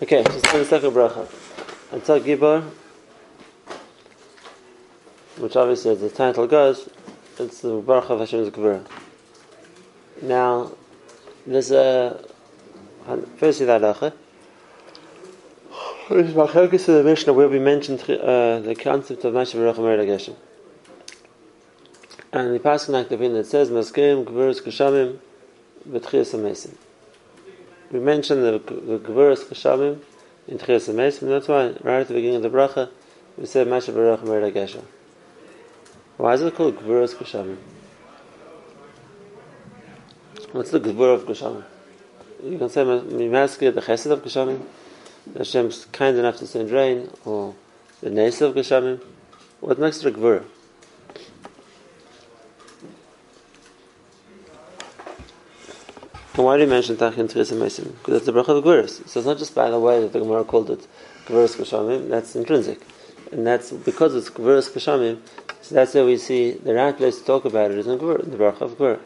Okay, so it's the second bracha. Until Gibor, which obviously as the title goes, it's the bracha of Hashem's Gvura. Now, there's a, firstly that halacha, which is of the Mishnah where we mentioned uh, the concept of Mashiach Baruch Mered Geshem. And the passage like the that says, Maskim, Gvurus, Kshamim, B'tchias HaMesim we mentioned the, the Kashamim in Tchias HaMeis, and that's why, right at the beginning of the bracha, we said Masha Baruch. Why is it called Gevuras Kashamim? What's the Gevur of Kashamim? You can say Mimaski, the Chesed of Kashamim, Hashem's kind enough to send rain, or the Nes of Kashamim. What makes it a? And why do you mention Tachin Tris and Meisim? Because that's the bracha of Gvuras. So it's not just by the way that the Gemara called it Gvuras Kashamim, that's intrinsic. And that's because it's Gvuras Kashamim, so that's where we see the right place to talk about it is in the bracha of Gvur.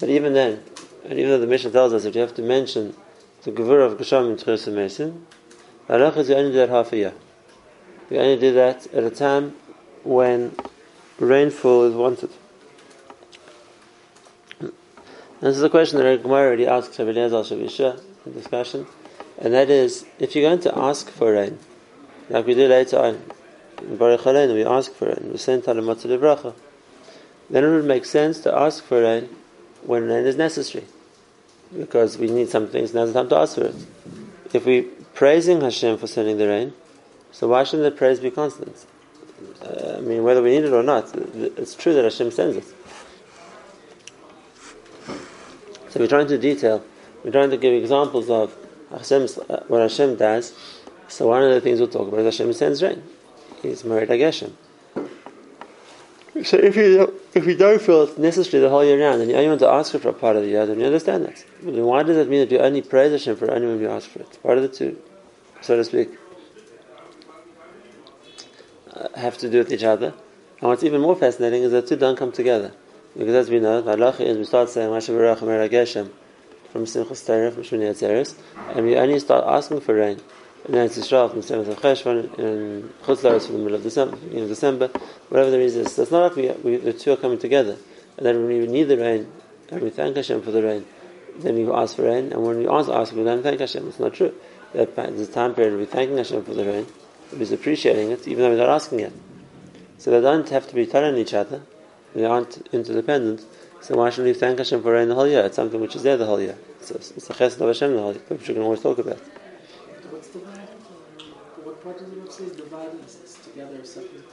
But even then, and even though the mission tells us that you have to mention the Gvur of Kashamim Tris and Meisim, the is you only do that half a year. We only do that at a time when rainfall is wanted. This is a question that Gemara already asked Rabbi Eliezer Shavisha in discussion, and that is, if you're going to ask for rain, like we do later on, in Baruch Aleinu, we ask for rain, we send Talamat Bracha, then it would make sense to ask for rain when rain is necessary, because we need some things, now's the time to ask for it. If we're praising Hashem for sending the rain, so why shouldn't the praise be constant? Uh, I mean, whether we need it or not, it's true that Hashem sends it. So we're trying to detail, we're trying to give examples of Hashem's, uh, what Hashem does. So one of the things we'll talk about is Hashem sends rain. He's Geshem. So if you if you don't feel it's necessary the whole year round, and you only want to ask for a part of the year, then you understand that. Then why does that mean that you only praise Hashem for only when you ask for it? Part of the two, so to speak, uh, have to do with each other. And what's even more fascinating is that two don't come together. Because as we know, the halacha is we start saying Mer Geshem from Simchas Torah from Shmini Atzeres, and we only start asking for rain in Eretz Yisrael from the Seventh of Cheshvan in Chutz Laretz from the middle of December, beginning of December, whatever the reason is. So it's not like we, we, the two are coming together, and then when we need the rain, and we thank Hashem for the rain, then we ask for rain, and when we ask, ask we then thank Hashem. It's not true. There's a time period we're thanking Hashem for the rain, we're appreciating it, even though we're not asking it. So they don't have to be telling each other they aren't interdependent, so why should we thank Hashem for rain the whole year? It's something which is there the whole year. It's a, it's a chesed of Hashem the whole year, which we can always talk about. What's divided? Uh, what part does it say is divided? Together or separate?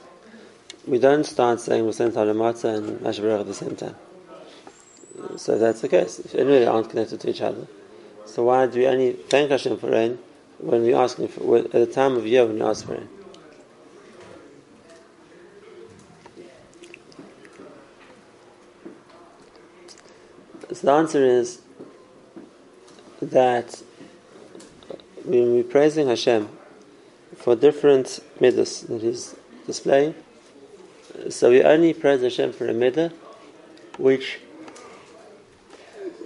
We don't start saying we're sent Matzah and at the same time. So that's the case, if anyway they aren't connected to each other, so why do we only thank Hashem for rain when we ask for at the time of year when we ask for rain? So the answer is that when we're praising Hashem for different midas that He's displaying, so we only praise Hashem for a midah which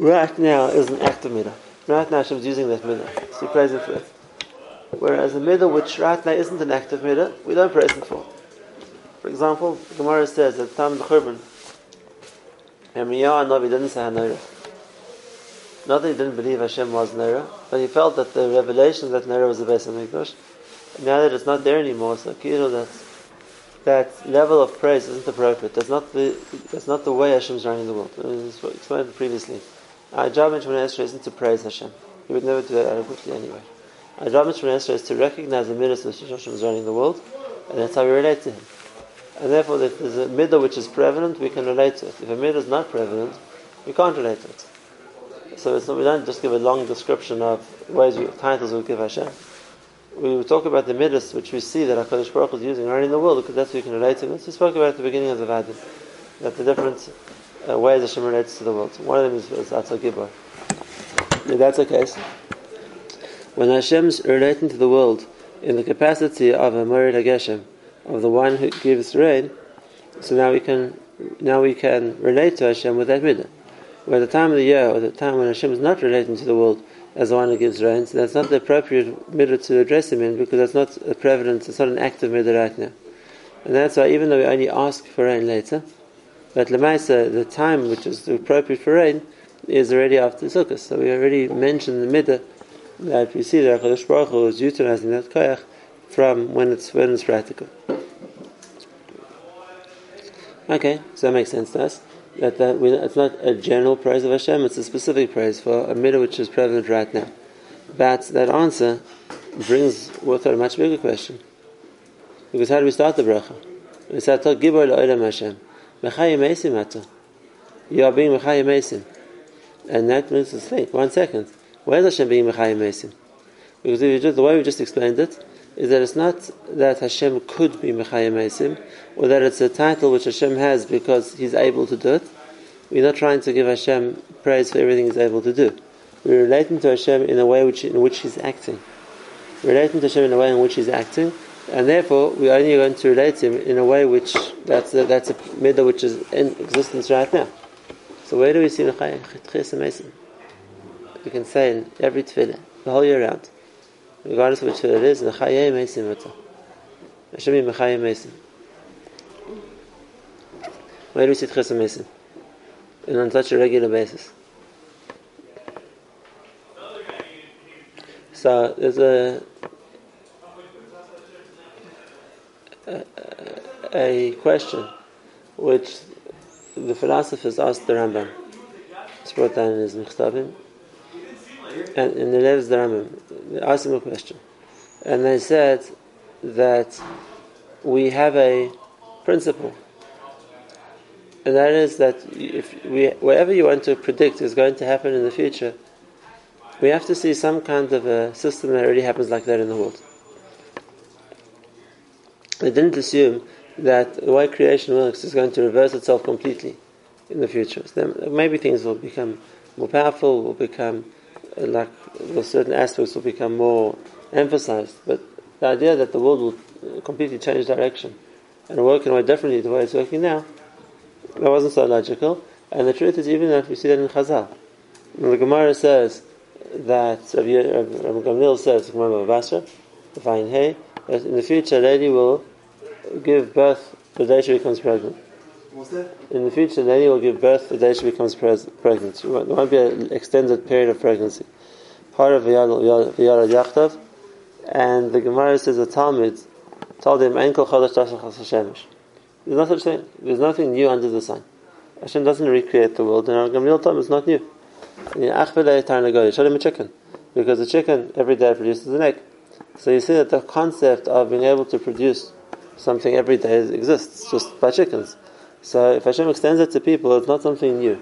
right now is an active midah. Right now Hashem is using that midah, so we praise Him for it. Whereas a midah which right now isn't an active midah, we don't praise Him for. For example, Gemara says at the time of the Churban, Yirmiyahu Navi didn't say Hanora. Not that he didn't believe Hashem was Nera, but he felt that the revelation that Nera was the base of Mikdash. Now that it's not there anymore, so you know that that level of praise isn't appropriate. That's not the that's not the way Hashem is running the world. It's explained previously. Our job in Esrei isn't to praise Hashem. He would never do that adequately anyway. Our job in Esrei is to recognize the minister that Hashem is running the world, and that's how we relate to him. And therefore, if there's a midah which is prevalent, we can relate to it. If a midah is not prevalent, we can't relate to it. So not, we don't just give a long description of ways we, titles we give Hashem. We talk about the midas which we see that Hakadosh Baruch is using around in the world because that's what we can relate to. We spoke about at the beginning of the Vadim, that the different uh, ways Hashem relates to the world. One of them is, is Atzal Gibor. If that's the case, when Hashem's relating to the world in the capacity of a Merid Hageshem, of the one who gives rain, so now we can now we can relate to Hashem with that midah. Where at the time of the year, or the time when Hashem is not relating to the world as the one who gives rain. So that's not the appropriate midah to address him in because that's not a prevalence, it's not an active midah right now. And that's why even though we only ask for rain later, but Lemaisa, the time which is appropriate for rain, is already after Sukkot. So we already mentioned the midah that we see that HaKadosh Baruch Hu is utilizing that koyach from when it's when it's practical. Okay, so that makes sense to us. That, that we, it's not a general praise of Hashem; it's a specific praise for a midah which is prevalent right now. But that answer brings with it a much bigger question. Because how do we start the bracha? We start to Gibor La'olam Hashem. You are being Mechayim Eisim. And that makes us think, one second, where is Hashem being Mechayim Eisim? Because if you just, the way we just explained it, is that it's not that Hashem could be Mechayim Eisim, or that it's a title which Hashem has because He's able to do it. We're not trying to give Hashem praise for everything He's able to do. We're relating to Hashem in a way which, in which He's acting. We're relating to Hashem in a way in which He's acting, and therefore we are only going to relate to Him in a way which that's a, that's a middle which is in existence right now. So where do we see Mechayim Eisim? We can say in every tefillah, the whole year round regardless of which it is, Mechayim Eisim Mata. Hashem is Mechayim Eisim. Where do we see Tchesem Eisim? And on such a regular basis. So there's a, a, a question which the philosophers asked the Rambam. It's brought down in his Mechtabim. And in the the Rambam, they asked him a question. And they said that we have a principle. And that is that if we, whatever you want to predict is going to happen in the future, we have to see some kind of a system that already happens like that in the world. They didn't assume that the way creation works is going to reverse itself completely in the future. So maybe things will become more powerful, will become like certain aspects will become more emphasized. But the idea that the world will uh, completely change direction and work in a way differently the way it's working now, that wasn't so logical. And the truth is, even that we see that in Chazal. the Gemara says that Rabbi Gamliel says, the Gemara Basra, the Vain Hay, that in the future a lady will give birth the day she becomes pregnant. In the future, the lady will give birth the day she becomes pregnant. There won't be an extended period of pregnancy. Part of V'yarad Yachtav, and the Gemara says the Talmud told him, Enkel Chodesh There's no such thing. There's nothing new under the sun. Hashem doesn't recreate the world, and our Gamliel him it's not new. Showed him a chicken. Because the chicken every day produces an egg. So you see that the concept of being able to produce something every day exists just by chickens. So if Hashem extends it to people, it's not something new.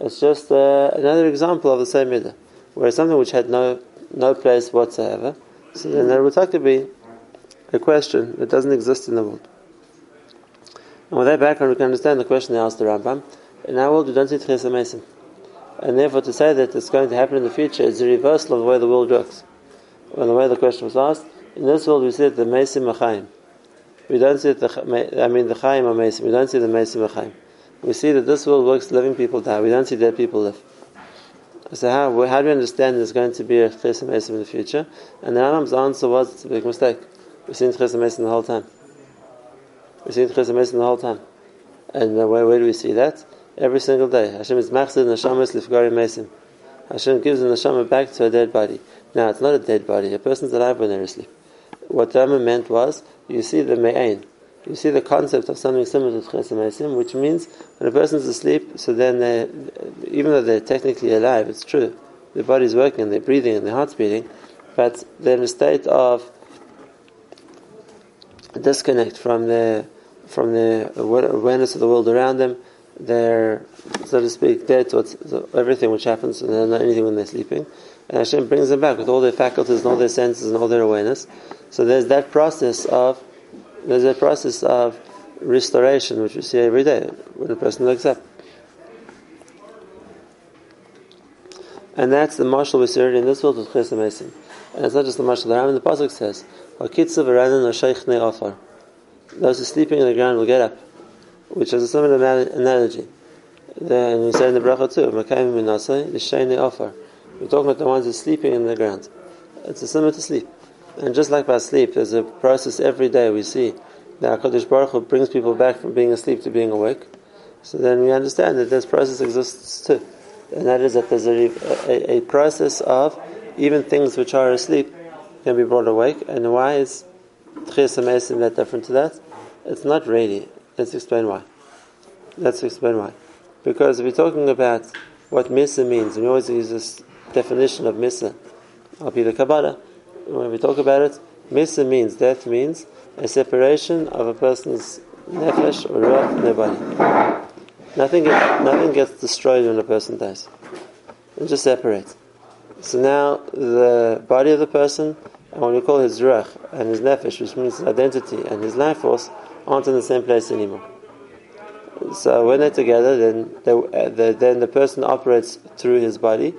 It's just uh, another example of the same midah, where something which had no no place whatsoever. So then there would have to be a question that doesn't exist in the world. And with that background, we can understand the question they asked the Rambam. In our world, we don't see Tchesa And therefore, to say that it's going to happen in the future is a reversal of the way the world works. When the way the question was asked, in this world we see that the Mesim Machayim. We don't see the, I mean, the Chaim are Mesim. We don't see the Mesim Chaim. We see that this world works, living people die. We don't see dead people live. So how, how do we understand there's going to be a Chesed Mesim in the future? And the Rambam's answer was, it's a big mistake. We've seen Chesed Mesim the whole time. We've seen Chesed Mesim the whole time. And uh, where, where do we see that? Every single day. Hashem is Machzid Neshamas Lifgari Mesim. Hashem gives the Neshama back to a dead body. Now, it's not a dead body. A person's alive when they're asleep. What Rambam meant was, you see the me'ain. You see the concept of something similar to Chesed which means when a person is asleep, so then they, even though they're technically alive, it's true, their body's working they're breathing and their heart's beating, but they're in a state of disconnect from the from the awareness of the world around them. They're, so to speak, dead to everything which happens, and they're not anything when they're sleeping. And Hashem brings them back with all their faculties and all their senses and all their awareness. So there's that process of there's a process of restoration which we see every day when a person wakes up. And that's the mashal we see in this world with Chesed Mesim. And it's not just the mashal. The Ram the pasuk says, Those who are sleeping on the ground will get up, which is a similar analogy. and we say in the bracha too, Makayim Minasai, the offer We're talking about the ones who are sleeping in the ground. It's a similar to sleep. And just like by sleep, there's a process every day we see that HaKadosh Baruch Hu brings people back from being asleep to being awake. So then we understand that this process exists too. And that is that there's a, a, a process of even things which are asleep can be brought awake. And why is Tchias HaMesim that different to that? It's not really. Let's explain why. Let's explain why. Because we're talking about what Misa means, and we always use this definition of Misa, I'll be the Kabbalah, when we talk about it, Misa means, death means a separation of a person's nefesh or ruach from their body. Nothing, gets, nothing gets destroyed when a person dies. It just separates. So now the body of the person, and what we call his ruach and his nefesh, which means his identity and his life force, aren't in the same place anymore. So when they're together, then uh, the, then the person operates through his body,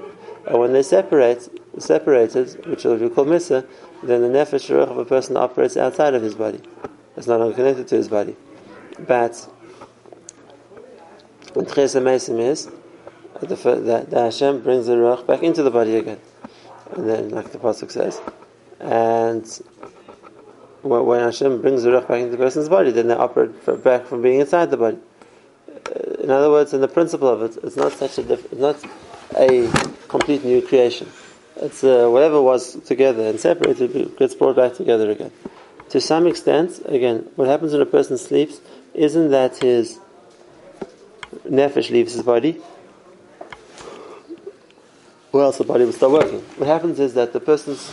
and when they separate, separated, which we call misa, then the nefesh ruach of a person operates outside of his body. It's not connected to his body. But what Tchias HaMesim is that, that Hashem brings the Ruach back into the body again. And then, like the Pasuk says, and when Hashem brings the Ruach back into the person's body, then they operate back from being inside the body. Uh, in other words, in the principle of it, it's not such a diff- it's not a complete new creation. It's uh, whatever was together and separated gets brought back together again. To some extent, again, what happens when a person sleeps isn't that his nefesh leaves his body, or else the body will start working. What happens is that the person's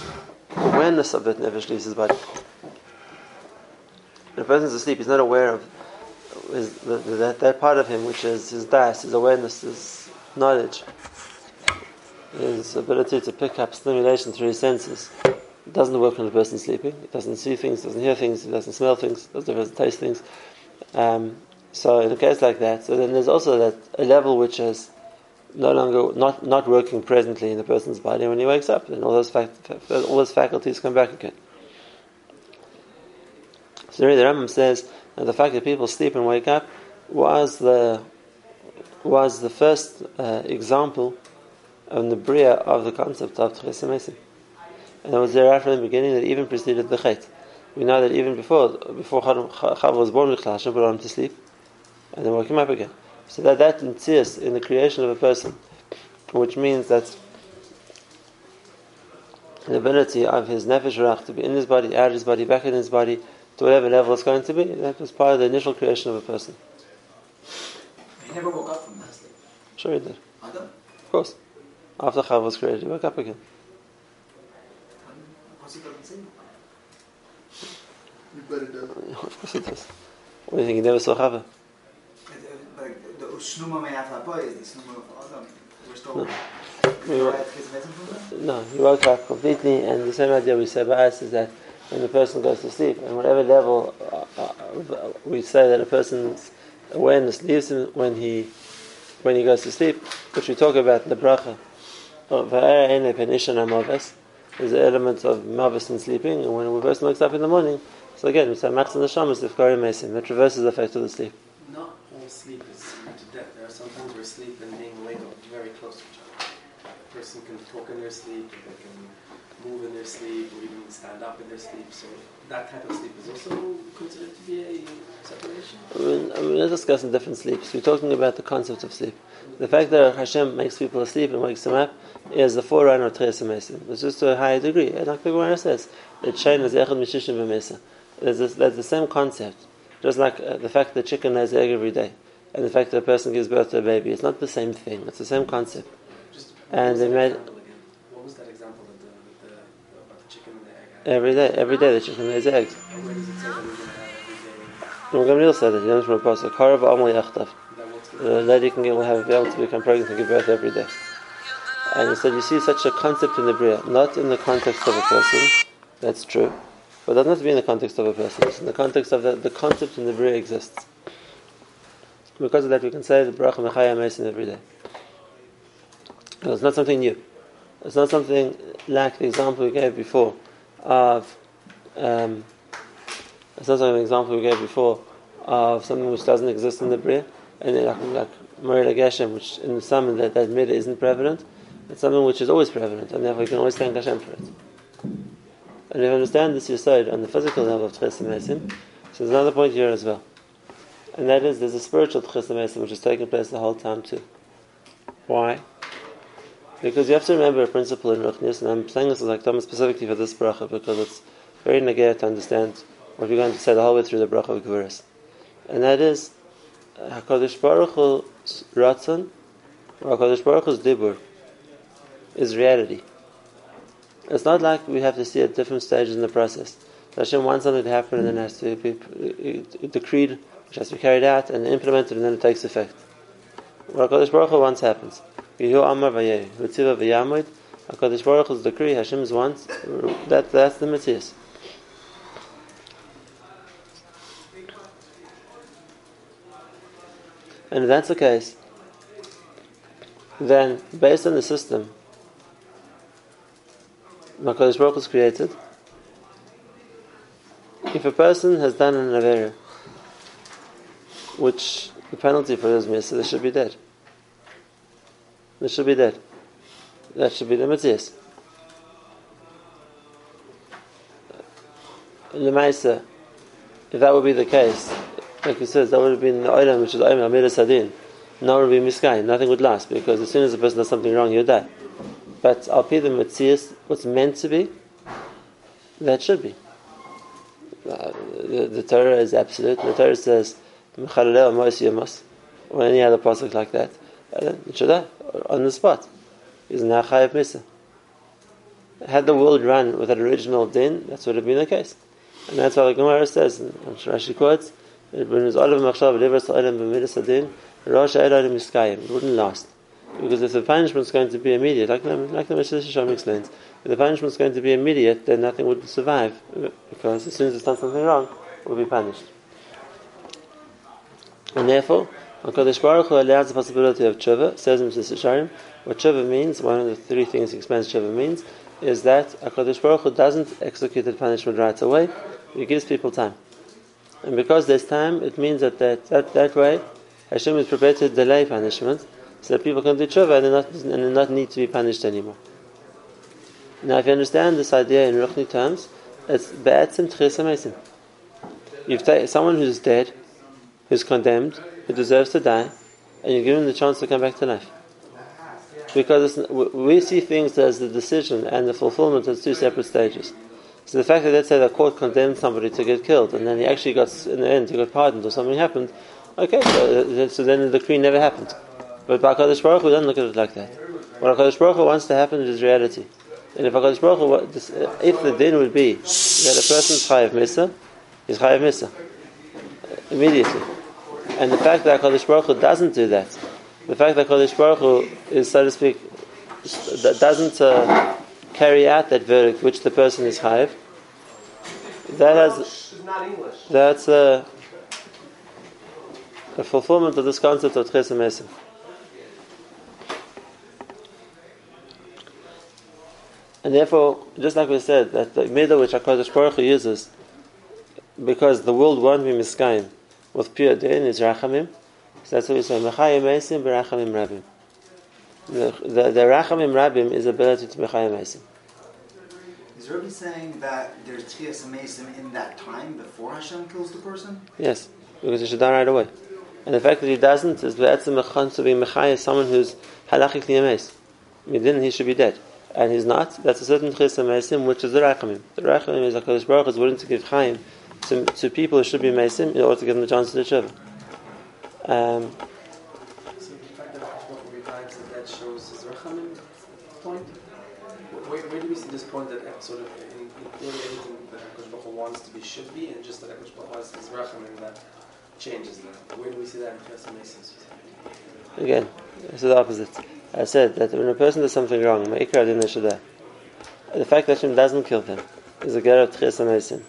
awareness of that nefesh leaves his body. When a person's asleep, he's not aware of his, the, the, that, that part of him which is his das, his awareness, his knowledge, his ability to pick up stimulation through his senses. It doesn't work when a person's sleeping. He doesn't see things, doesn't hear things, he doesn't smell things, doesn't taste things. Um, so in a case like that, so then there's also that a level which is no longer not, not working presently in the person's body when he wakes up, then all those fact, all those faculties come back again. So the Rambam says that the fact that people sleep and wake up was the was the first uh, example of the bria of the concept of Tchias And it was there after the beginning that even preceded the Chet. We know that even before before Chava was born, Hashem put him to sleep and then woke him up again. So that that insists in the creation of a person, which means that the ability of his nefesh rach to be in his body, out of his body, back in his body, to whatever level it's going to be, that was part of the initial creation of a person. He never woke up from that sleep. Sure he did. Adam? Of course. After Chav was created, he woke up again. Of course he does. What do you think? He never saw Chava? No. He woke up completely, and the same idea we say by us is that when the person goes to sleep, and whatever level uh, uh, we say that a person's awareness leaves him when he when he goes to sleep, which we talk about in the bracha. Of. There's an element of mavis in sleeping, and when a person wakes up in the morning, so again, we say the shamas if kari mesim. That reverses the effect of the sleep. Not all sleep is similar to death. There are sometimes where sleep and being awake are very close to each other. A person can talk in their sleep, they can move in their sleep, or even stand up in their sleep. So that type of sleep is also considered to be a separation. I mean, I mean, let's discuss in different sleeps. We're talking about the concept of sleep. The fact that Hashem makes people asleep and wakes them up is the forerunner of Tchias HaMesim. It's just to a higher degree. And like the Gemara says, that Shain is Echad Mishishim B'Mesa. That's the same concept. Just like uh, the fact that a chicken lays egg every day, and the fact that a person gives birth to a baby. It's not the same thing. It's the same concept. Just And they made- example again? What was that example of the, with the, about the chicken and the egg? Every day, every day the chicken lays eggs. And where does it say that we're going to have And Gamliel said that. He learns from a pasuk. Harav Amal Yachtav. That The lady can get, will have, be able to become pregnant and give birth every day. And he said, you see such a concept in the Bria, not in the context of a person, that's true, but doesn't have to be in the context of a person, it's in the context of the, the concept in the Bria exists. Because of that, we can say the Bracha Mechaya Mason every day. It's not something new. It's not something like the example we gave before of, um, it's not an example we gave before of something which doesn't exist in the Bria, and then like, like Maria Geshem, which in some that, that midah isn't prevalent, It's something which is always prevalent, and therefore you can always thank Hashem for it. And if you understand this Yisod on the physical level of Tchis Mesim, so there's another point here as well. And that is, there's a spiritual Tchis Mesim which is taking place the whole time too. Why? Because you have to remember a principle in Ruchnis, and I'm saying this as specifically for this bracha because it's very negate to understand what we're going to say the whole way through the bracha of Gvuras. And that is, HaKadosh Baruch Hu's Ratzon, or HaKadosh Baruch Hu's Dibur, is reality. It's not like we have to see at different stages in the process. Hashem wants something to happen and then has to be decreed, which has to be carried out and implemented and then it takes effect. What HaKadosh Baruch Hu wants happens. Yehu Amar Vayeh, Ritziva V'Yamid, HaKadosh Baruch Hu's decree, Hashem's wants, that, that's the Matthias. And if that's the case, then based on the system Makadosh Baruch is created, if a person has done an Avera, which the penalty for his mitzvah, they should be dead. They should be that. That should be the mitzvah. Lemaisa, if that would be the case, like he says, that would have been the item which is item Amir Sadin. No would be miskai. Nothing would last because as soon as a person does something wrong, he'll die. But I'll pay the Matthias, what's meant to be, that should be. Uh, the, the, Torah is absolute. The Torah says, or any other pasuk like that. On the spot. Is Nachayev Misa. Had the world run with that original din, that would have been the case. And that's why the Gemara says, and Rashi quotes, it wouldn't last. Because if the punishment is going to be immediate, like like the Mesillas Yesharim explains, if the punishment is going to be immediate, then nothing would survive, because as soon as it's done something wrong, it will be punished. And therefore, HaKadosh Baruch Hu allows the possibility of tshuva, says in Mesillas Yesharim, what tshuva means, one of the three things he explains tshuva means, is that HaKadosh Baruch Hu doesn't execute the punishment right away, he gives people time. And because there's time, it means that that, that, that way, Hashem is prepared to delay punishment, so that people can do tshuva and not, not need to be punished anymore. Now, if you understand this idea in Ruchni terms, it's be'etzim tchis taken someone who's dead, who's condemned, who deserves to die, and you give him the chance to come back to life. Because we see things as the decision and the fulfillment as two separate stages. So the fact that let's say the court condemned somebody to get killed, and then he actually got in the end he got pardoned or something happened, okay, so, uh, so then the decree never happened. But by HaKadosh Baruch Hu doesn't look at it like that. What HaKadosh Baruch Hu wants to happen is reality. And if HaKadosh Baruch Hu, uh, if the din would be that a person's chayav misa, he's chayav misa immediately. And the fact that HaKadosh Baruch Hu doesn't do that, the fact that HaKadosh Baruch Hu is, so to speak, doesn't uh, carry out that verdict which the person is chayav, that has, that's a, a fulfillment of this concept of Tchesem Esim. And therefore, just like we said, that the middle which HaKadosh Baruch Hu uses, because the world won't be miskayim with pure din is rachamim. So that's what we say, mechayim esim berachamim rabim. The, the, the rachamim rabim is ability to mechayim esim. Is Rabbi saying that there's tchias amesim in that time before Hashem kills the person? Yes, because he should die right away. And the fact that he doesn't is be'etzim mechan to be mechayim someone who's halachik niyames. Then he should be dead and he's not, that's a certain chesed meisim, which is the rachamim. The rachamim is HaKadosh Baruch is willing to give chaim to, to people who should be meisim in order to give them the chance to tshuva. Um, so the fact that Baruch revives the dead shows his rachamim point? Where, where do we see this point that sort of in, in theory everything that HaKadosh Baruch wants to be should be, and just that HaKadosh Baruch has his rachamim that changes that? Where do we see that in chesed meisim? Again, this is the opposite. I said that when a person does something wrong, the fact that Hashem doesn't kill them is a get of tchias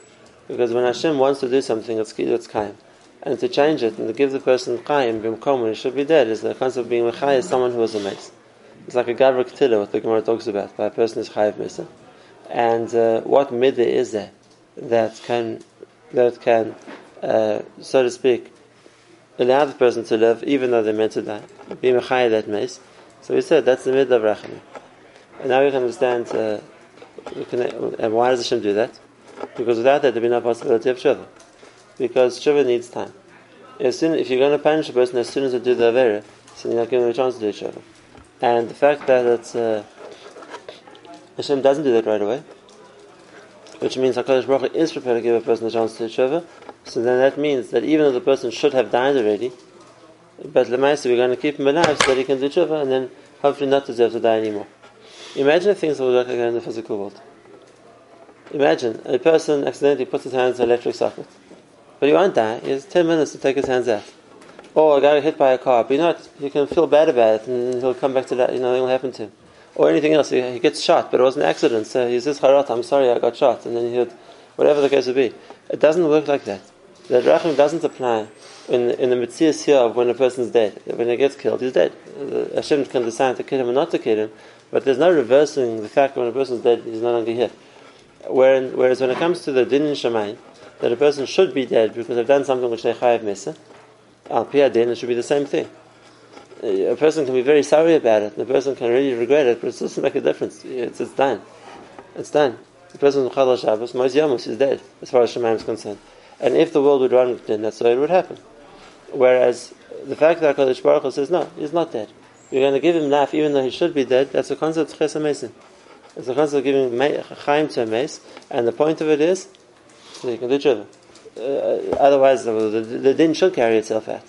Because when Hashem wants to do something, it's it's kaim. And to change it and to give the person kaim, bimkom, when he should be dead, is the concept of being mechai is someone who was a mace. It's like a gavra ketila, what the Gemara talks about, by a person is chayiv mesa. And uh, what midah is there that can, that can, uh, so to speak, allow the person to live even though they're meant to die? Be mechai that mace. So we said that's the mid of rachamim. And now we can understand. Uh, and why does Hashem do that? Because without that, there'd be no possibility of tshuva. Because tshuva needs time. As soon, if you're going to punish a person as soon as they do the avera, so you're not giving them a chance to do tshuva. And the fact that it's, uh, Hashem doesn't do that right away, which means Hakadosh Baruch Hu is prepared to give a person a chance to do tshuva. So then that means that even though the person should have died already, but Lemaisa, we're going to keep him alive so that he can do tshuva and then hopefully not deserve to die anymore. Imagine if things would work again in the physical world. Imagine a person accidentally puts his hands in an electric socket. But he won't die, he has 10 minutes to take his hands out. Or a guy hit by a car, but you know what? He can feel bad about it and he'll come back to that, you know, nothing will happen to him. Or anything else, he, he gets shot, but it was an accident, so he says, Harat, I'm sorry I got shot, and then he would, whatever the case would be. It doesn't work like that. The Rachim doesn't apply in, in the Mitzvah here of when a person's dead. When he gets killed, he's dead. Hashem can decide to kill him or not to kill him, but there's no reversing the fact that when a person's dead, he's no longer here. Whereas when it comes to the din in Shemaim, that a person should be dead because they've done something which they chayav mesa, al din, it should be the same thing. A person can be very sorry about it, and the person can really regret it, but it doesn't make a difference. It's, it's done. It's done. The person who Chal Shabbos, Yamus, is dead, as far as Shemaim is concerned. And if the world would run, with din, that's the way it would happen. Whereas the fact that HaKadosh Baruch says, no, he's not dead. You're going to give him life even though he should be dead, that's a concept of Ches It's a concept of giving Chaim to a mace, and the point of it is, so you can do tshuva. Uh, otherwise, the, the, the din should carry itself out.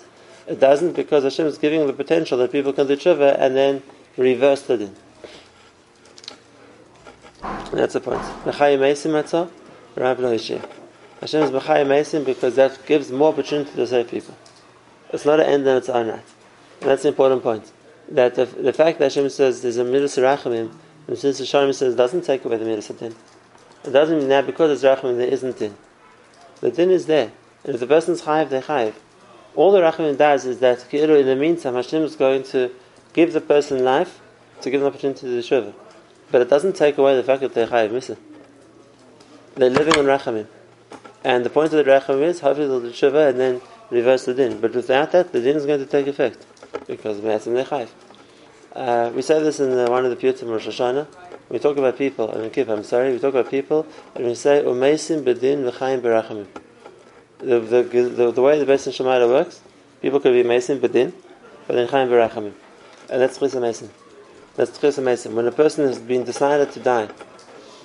It doesn't because Hashem is giving the potential that people can do tshuva and then reverse the din. That's the point. Hashem is B'chai Mesim because that gives more opportunity to save people. It's not an end and its an right. And that's the important point. That the, the fact that Hashem says there's a midas rachamim, and since the Hashem says it doesn't take away the midas din. It doesn't mean that because it's rachamim there isn't din. The din is there. And if the person's chayiv, they're chayiv. All the rachamim does is that in the meantime Hashem is going to give the person life to give them opportunity to do shuvah. But it doesn't take away the fact that they're chayiv. They're living on rachamim. And the point of the rachamim is hopefully they'll do shuvah and then reverse the din. But without that, the din is going to take effect because Me'asim Nechayv. Uh, we say this in the, one of the Piyutim Rosh Hashanah. We talk about people, mean, I'm sorry, we talk about people, and we say, Umeisim bedin v'chaim berachamim. The, the, the, the way the Beis Shemada works, people could be Meisim bedin, but then chaim berachamim. And that's Chis Meisim. That's Chis Meisim. When a person has been decided to die,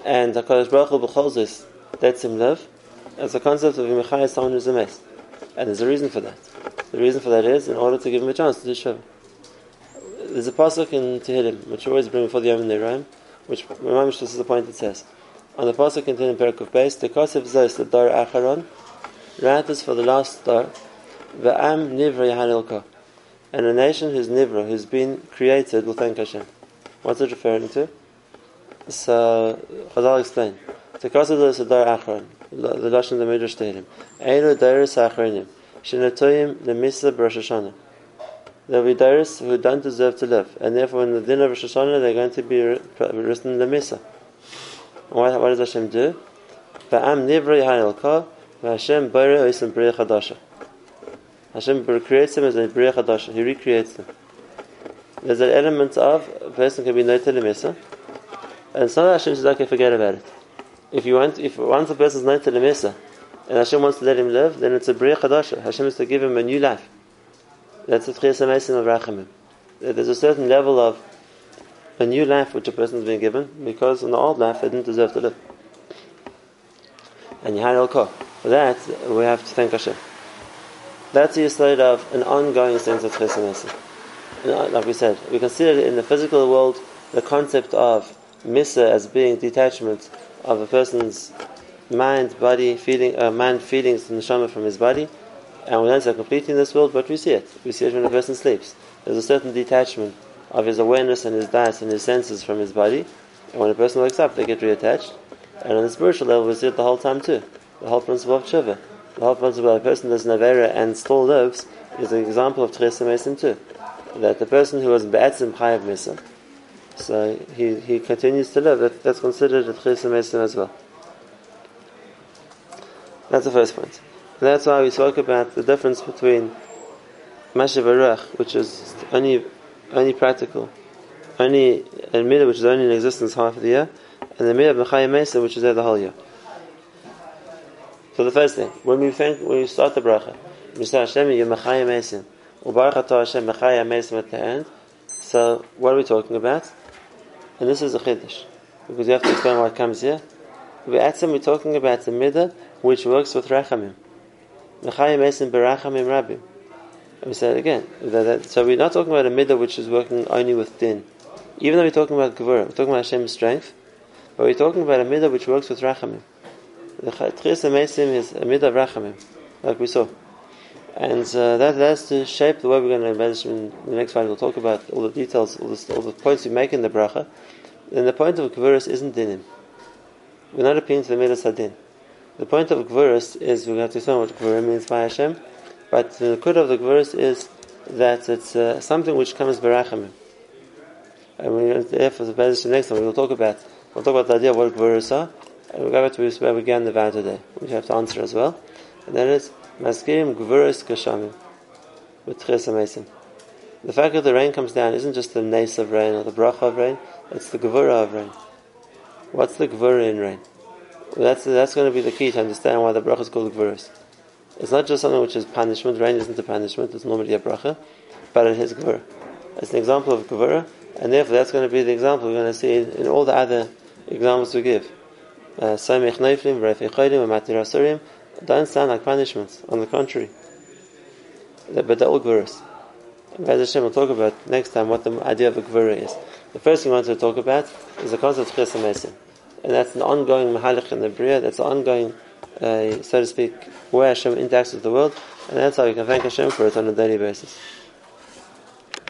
and HaKadosh Baruch Hu b'chol lets him live, as a concept of Yimachai someone who's a mess. And there's a reason for that. The reason for that is in order to give him a chance to do Shiva. There's a pasuk in Tehillim, which we always bring before the Yom Niraim, which Mamish, this is the point it says. On the pasuk in Tehillim Perakuf Beis, the Kosef Zos, the Dar Acharon, write this for the last Dar, V'am Nivra Yahanilka, and a nation whose Nivra, who's been created, will thank Hashem. What's it referring to? So, uh, Chazal explain. The Kosef Zos, the Dar Acharon, the Lashon the Midrash Tehillim. Eilu Dairis Achronim. Shenatoyim Lemisa Rosh Hashanah. There'll be Dairis who don't deserve to live, and therefore in the din of Rosh Hashanah they're going to be written Lemisa. What, what does Hashem do? Ba'am Nivra Yahanilka, Hashem creates them as a Bria Chadasha. He recreates them. There's an element of a person can be noted Lemisa, and some Hashem says, okay, forget about it. If you want, if once a person is known to the Mesa, and Hashem wants to let him live, then it's a Bria Chadasha. Hashem is to give him a new life. That's the Tchias HaMesim of Rachamim. There's a certain level of a new life which a person has been given, because in the old life they didn't deserve to live. And Yahar El For that, we have to thank Hashem. That's the state of an ongoing sense of Tchias HaMesim. Like we said, we consider in the physical world the concept of Misa as being detachment of a person's mind, body, feeling, uh, mind, feelings, and neshama from his body, and we don't see completely in this world, but we see it. We see it when a person sleeps. There's a certain detachment of his awareness and his das and his senses from his body, and when a person wakes up, they get reattached. And on the spiritual level, we see it the whole time too. The whole principle of tshuva. The whole principle of a person does navera and still lives is an example of Tchesa Mesim too. That the person who was Be'etzim Chayav Mesim, so he, he continues to live. That, that's considered a Tchisa Mesim as well. That's the first point. And that's why we spoke about the difference between Mashiv Arach, which is only, only practical, only a midah which is only in existence half of the year, and the midah of Mechayim Mesa which is there the whole year. So the first thing, when we think, when we start the bracha, we say Hashem Yemachayim Mesim, Ubarak Hashem Mechayim Mesim at the end. So what are we talking about? And this is a chiddush because you have to explain what comes here. We're talking about the midah which works with rachamim. Mechayim Mesim berachamim rabim. And we said it again. That, that, so we're not talking about a midah which is working only with din. Even though we're talking about gevurah, we're talking about Hashem's strength, but we're talking about a midah which works with rachamim. The Tchias Mesim is a midah of rachamim, like we saw. And uh, that that's to shape the way we're going to mention in the next slide. We'll talk about all the details, all the, all the points we make in the bracha. And the point of Gvuras isn't dinim. We're not appealing to the midas hadin. The point of Gvuras is we're going to say what Gvura means by Hashem, but the good of the Gvuras is that it's uh, something which comes berachamim. And we therefore the next time we will talk about we'll talk about the idea of what Gvuras are, and we'll go back to where we began the vow today, which we have to answer as well. And that is Maskirim Gvuras Kashamim with Tchias The fact that the rain comes down isn't just the nace of rain or the bracha of rain, it's the Gvura of rain. What's the Gvura in rain? That's, that's going to be the key to understand why the bracha is called Gvuras. It's not just something which is punishment, rain isn't a punishment, it's normally a bracha, but it is Gvura. It's an example of Gvura, and therefore that's going to be the example we're going to see in, all the other examples we give. Samech Neiflim, Refi Chaydim, Matir Asurim, don't sound like punishments. On the contrary, but they're all gvuras. As Hashem will talk about next time what the idea of a gvura is. The first thing we want to talk about is the concept of chesed and that's an ongoing mahalik in the bria. That's an ongoing, uh, so to speak, way Hashem interacts with the world, and that's how we can thank Hashem for it on a daily basis.